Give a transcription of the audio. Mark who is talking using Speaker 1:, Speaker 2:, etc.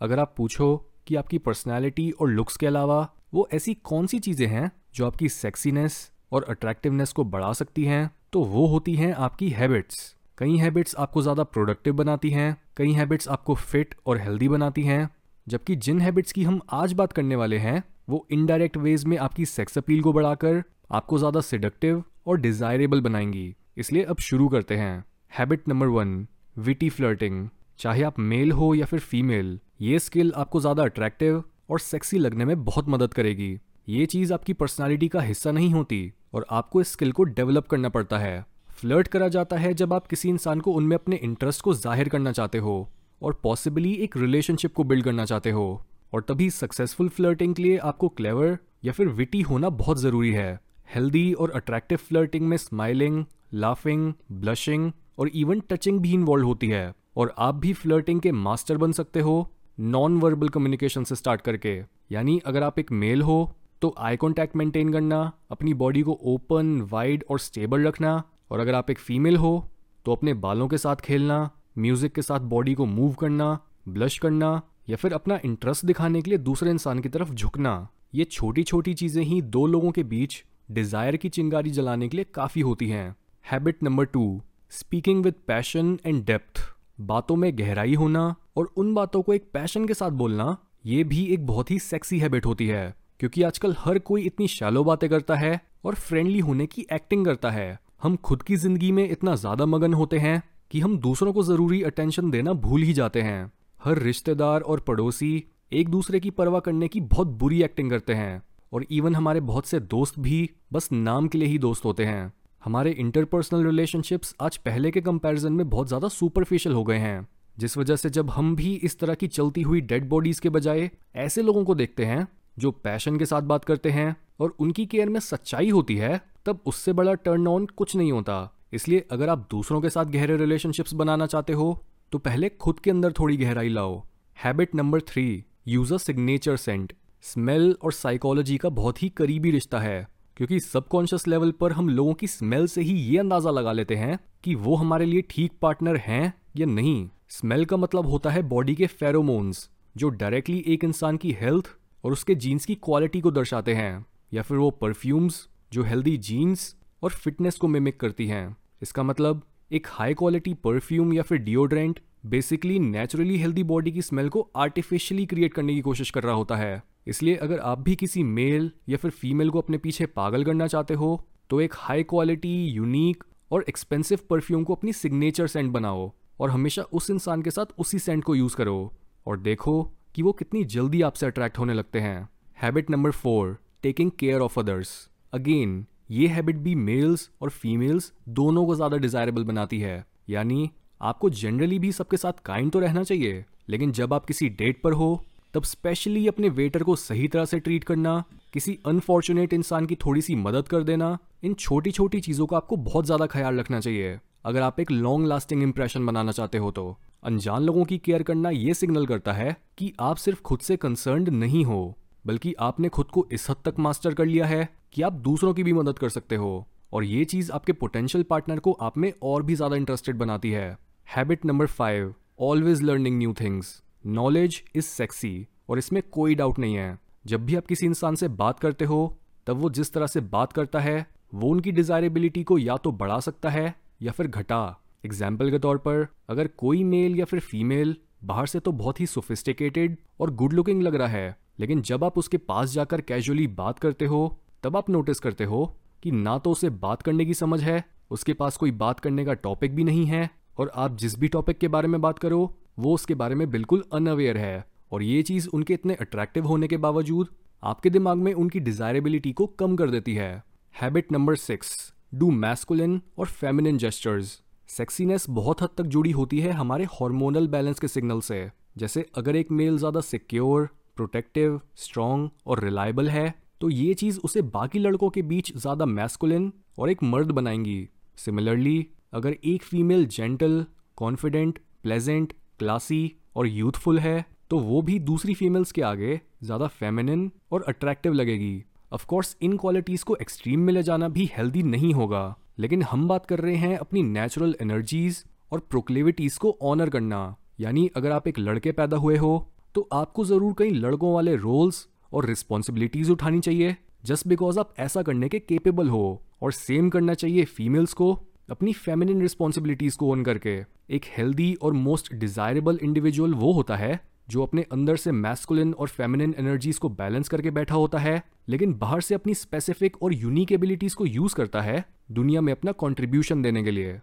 Speaker 1: अगर आप पूछो कि आपकी पर्सनैलिटी और लुक्स के अलावा वो ऐसी कौन सी चीज़ें हैं जो आपकी सेक्सीनेस और अट्रैक्टिवनेस को बढ़ा सकती हैं तो वो होती हैं आपकी हैबिट्स कई हैबिट्स आपको ज़्यादा प्रोडक्टिव बनाती हैं, कई हैबिट्स आपको फिट और हेल्दी बनाती हैं, जबकि जिन हैबिट्स की हम आज बात करने वाले हैं, वो इनडायरेक्ट वेज में आपकी सेक्स अपील को बढ़ाकर आपको ज़्यादा सिडक्टिव और डिज़ायरेबल बनाएँगी। इसलिए अब शुरू करते हैं। Habit number one witty flirting चाहे आप मेल हो या फिर फीमेल ये स्किल आपको ज़्यादा अट्रैक्टिव और सेक्सी लगने में बहुत मदद करेगी। ये चीज़ आपकी पर्सनालिटी का हिस्सा नहीं होती और आपको इस स्किल को डेवलप करना पड़ता है। फ्लर्ट करा जाता है जब आप किसी इंसान को उनमें अपने इंटरेस्ट को ज़ाहिर करना चाहते हो और पॉसिबली एक रिलेशनशिप को बिल्ड करना चाहते हो। और तभी सक्सेसफुल फ्लर्टिंग के लिए आपको क्लेवर या फिर विटी होना बहुत ज़रूरी है। हेल्दी और अट्रैक्टिव फ्लर्टिंग में स्माइलिंग लाफिंग ब्लशिंग और इवन टचिंग भी इन्वॉल्व होती है। और आप भी फ्लर्टिंग के मास्टर बन सकते हो नॉन वर्बल कम्युनिकेशन से स्टार्ट करके, यानी अगर आप एक मेल हो तो आई कॉन्टैक्ट मेंटेन करना, अपनी बॉडी को ओपन वाइड और स्टेबल रखना, और अगर आप एक फीमेल हो तो अपने बालों के साथ खेलना म्यूज़िक के साथ बॉडी को मूव करना ब्लश करना, या फिर अपना इंटरेस्ट दिखाने के लिए दूसरे इंसान की तरफ़ झुकना। ये छोटी छोटी चीज़ें ही दो लोगों के बीच डिज़ायर की चिंगारी जलाने के लिए काफ़ी होती हैं। Habit number two speaking with passion and depth बातों में गहराई होना और उन बातों को एक पैशन के साथ बोलना, ये भी एक बहुत ही सेक्सी हैबिट होती है, क्योंकि आजकल हर कोई इतनी शैलो बातें करता है और फ्रेंडली होने की एक्टिंग करता है। हम खुद की ज़िंदगी में इतना ज़्यादा मगन होते हैं कि हम दूसरों को ज़रूरी अटेंशन देना भूल ही जाते हैं। हर रिश्तेदार और पड़ोसी एक दूसरे की परवाह करने की बहुत बुरी एक्टिंग करते हैं, और इवन हमारे बहुत से दोस्त भी बस नाम के लिए ही दोस्त होते हैं। हमारे इंटरपर्सनल रिलेशनशिप्स आज पहले के कंपैरिजन में बहुत ज़्यादा सुपरफिशियल हो गए हैं, जिस वजह से जब हम भी इस तरह की चलती हुई डेड बॉडीज के बजाय ऐसे लोगों को देखते हैं, जो पैशन के साथ बात करते हैं और उनकी केयर में सच्चाई होती है, तब उससे बड़ा टर्न ऑन कुछ नहीं होता। इसलिए अगर आप दूसरों के साथ गहरे रिलेशनशिप्स बनाना चाहते हो तो पहले खुद के अंदर थोड़ी गहराई लाओ। Habit number three use signature scent smell और साइकोलॉजी का बहुत ही करीबी रिश्ता है। क्योंकि सबकॉन्शियस लेवल पर हम लोगों की स्मेल से ही ये अंदाज़ा लगा लेते हैं कि वो हमारे लिए ठीक पार्टनर हैं या नहीं। स्मेल का मतलब होता है बॉडी के फेरोमोन्स जो डायरेक्टली एक इंसान की हेल्थ और उसके जीन्स की क्वालिटी को दर्शाते हैं, या फिर वो परफ्यूम्स जो हेल्दी जीन्स और फिटनेस को मिमिक करती हैं। इसका मतलब एक हाई क्वालिटी परफ्यूम या फिर deodorant basically naturally healthy body की स्मेल को आर्टिफिशियली क्रिएट करने की कोशिश कर रहा होता है। इसलिए अगर आप भी किसी मेल या फिर फीमेल को अपने पीछे पागल करना चाहते हो तो एक हाई क्वालिटी यूनिक और एक्सपेंसिव परफ्यूम को अपनी सिग्नेचर सेंट बनाओ और हमेशा उस इंसान के साथ उसी सेंट को यूज़ करो और देखो कि वो कितनी जल्दी आपसे अट्रैक्ट होने लगते हैं। Habit number four taking care of others again ये हैबिट भी मेल्स और फीमेल्स दोनों को ज़्यादा डिज़ायरेबल बनाती है। यानी आपको जनरली भी सबके साथ काइंड तो रहना चाहिए, लेकिन जब आप किसी डेट पर हो तब स्पेशली अपने वेटर को सही तरह से ट्रीट करना, किसी अनफॉर्चुनेट इंसान की थोड़ी सी मदद कर देना, इन छोटी छोटी चीज़ों का आपको बहुत ज़्यादा ख्याल रखना चाहिए। अगर आप एक लॉन्ग लास्टिंग इंप्रेशन बनाना चाहते हो तो। अनजान लोगों की केयर करना ये सिग्नल करता है कि आप सिर्फ़ खुद से कंसर्न नहीं हो, बल्कि आपने खुद को इस हद तक मास्टर कर लिया है कि आप दूसरों की भी मदद कर सकते हो। और ये चीज़ आपके पोटेंशियल पार्टनर को आप में और भी ज़्यादा इंटरेस्टेड बनाती है। Habit number five always learning new things knowledge is sexy और इसमें कोई डाउट नहीं है। जब भी आप किसी इंसान से बात करते हो, तब वो जिस तरह से बात करता है, वो उनकी डिजायरेबिलिटी को या तो बढ़ा सकता है या फिर घटा। एग्ज़ाम्पल के तौर पर, अगर कोई मेल या फिर फीमेल बाहर से तो बहुत ही सोफिस्टिकेटेड और गुड लुकिंग लग रहा है, लेकिन जब आप उसके पास जाकर कैजुअली बात करते हो, तब आप नोटिस करते हो कि ना तो उसे बात करने की समझ है, उसके पास कोई बात करने का टॉपिक भी नहीं है और आप जिस भी टॉपिक के बारे में बात करो वो उसके बारे में बिल्कुल अनअवेयर है। और ये चीज़ उनके इतने अट्रैक्टिव होने के बावजूद, आपके दिमाग में उनकी डिजायरेबिलिटी को कम कर देती है। Habit number six do masculine और फेमिनिन जेस्टर्स सेक्सीनेस बहुत हद तक जुड़ी होती है हमारे हार्मोनल बैलेंस के सिग्नल से। जैसे अगर एक मेल ज़्यादा सिक्योर प्रोटेक्टिव स्ट्रॉन्ग और रिलायबल है तो ये चीज़ उसे बाकी लड़कों के बीच ज़्यादा मैस्कुलिन और एक मर्द बनाएँगी। सिमिलरली अगर एक female gentle confident pleasant classy और यूथफुल है तो वो भी दूसरी फीमेल्स के आगे ज़्यादा फेमिनिन और अट्रैक्टिव लगेगी। ऑफकोर्स इन क्वालिटीज़ को एक्सट्रीम में ले जाना भी हेल्दी नहीं होगा, लेकिन हम बात कर रहे हैं अपनी नेचुरल एनर्जीज और प्रोक्लेविटीज़ को ऑनर करना। यानी अगर आप एक लड़के पैदा हुए हो तो आपको ज़रूर कई लड़कों वाले रोल्स और रिस्पॉन्सिबिलिटीज़ उठानी चाहिए जस्ट बिकॉज़ आप ऐसा करने के केपेबल हो। और सेम करना चाहिए फीमेल्स को अपनी फेमिनिन रिस्पॉन्सिबिलिटीज़ को ओन करके एक हेल्दी और मोस्ट डिज़ायरेबल इंडिविजुअल वो होता है जो अपने अंदर से मैस्कुलिन और फेमिनिन एनर्जीज को बैलेंस करके बैठा होता है, लेकिन बाहर से अपनी स्पेसिफिक और यूनिक एबिलिटीज को यूज़ करता है दुनिया में अपना कॉन्ट्रीब्यूशन देने के लिए।